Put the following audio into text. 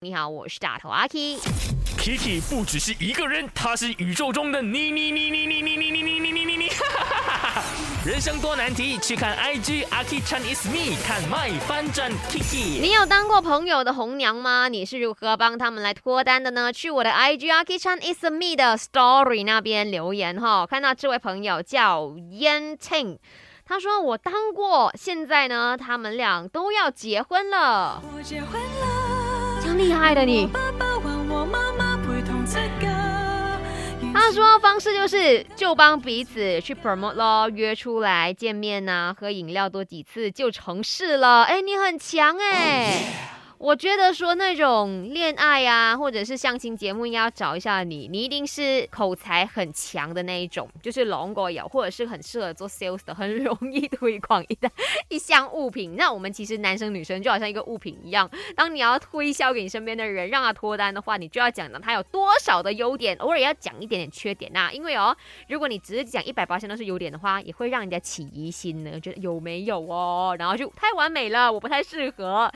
你好，我是大头阿 K。Kiki 不只是一个人，他是宇宙中的你你你你你你你你你你你你你，人生多难题，去看 IG 阿 K Chan is me，看麦翻转 Kiki。你有当过朋友的红娘吗？你是如何帮他们来脱单的呢？去我的 IG 阿 K Chan is me 的 Story 那边留言哈。看到这位朋友叫燕庆，他说我当过，现在呢，他们俩都要结婚了，我结婚了，超厉害的你。爸爸问我妈妈陪同出嫁。他说方式就是就帮彼此去 promote 咯，约出来见面呐、喝饮料多几次就成事了。哎，你很强哎。我觉得说那种恋爱啊，或者是相亲节目，应该要找一下你，你一定是口才很强的那一种，就是龙果有，或者是很适合做 sales 的，很容易推广一单一箱物品。那我们其实男生女生就好像一个物品一样，当你要推销给你身边的人，让他脱单的话，你就要讲到他有多少的优点，偶尔也要讲一点点缺点呐、因为哦，如果你只是讲一百八都是优点的话，也会让人家起疑心呢，觉得有没有哦，然后就太完美了，我不太适合。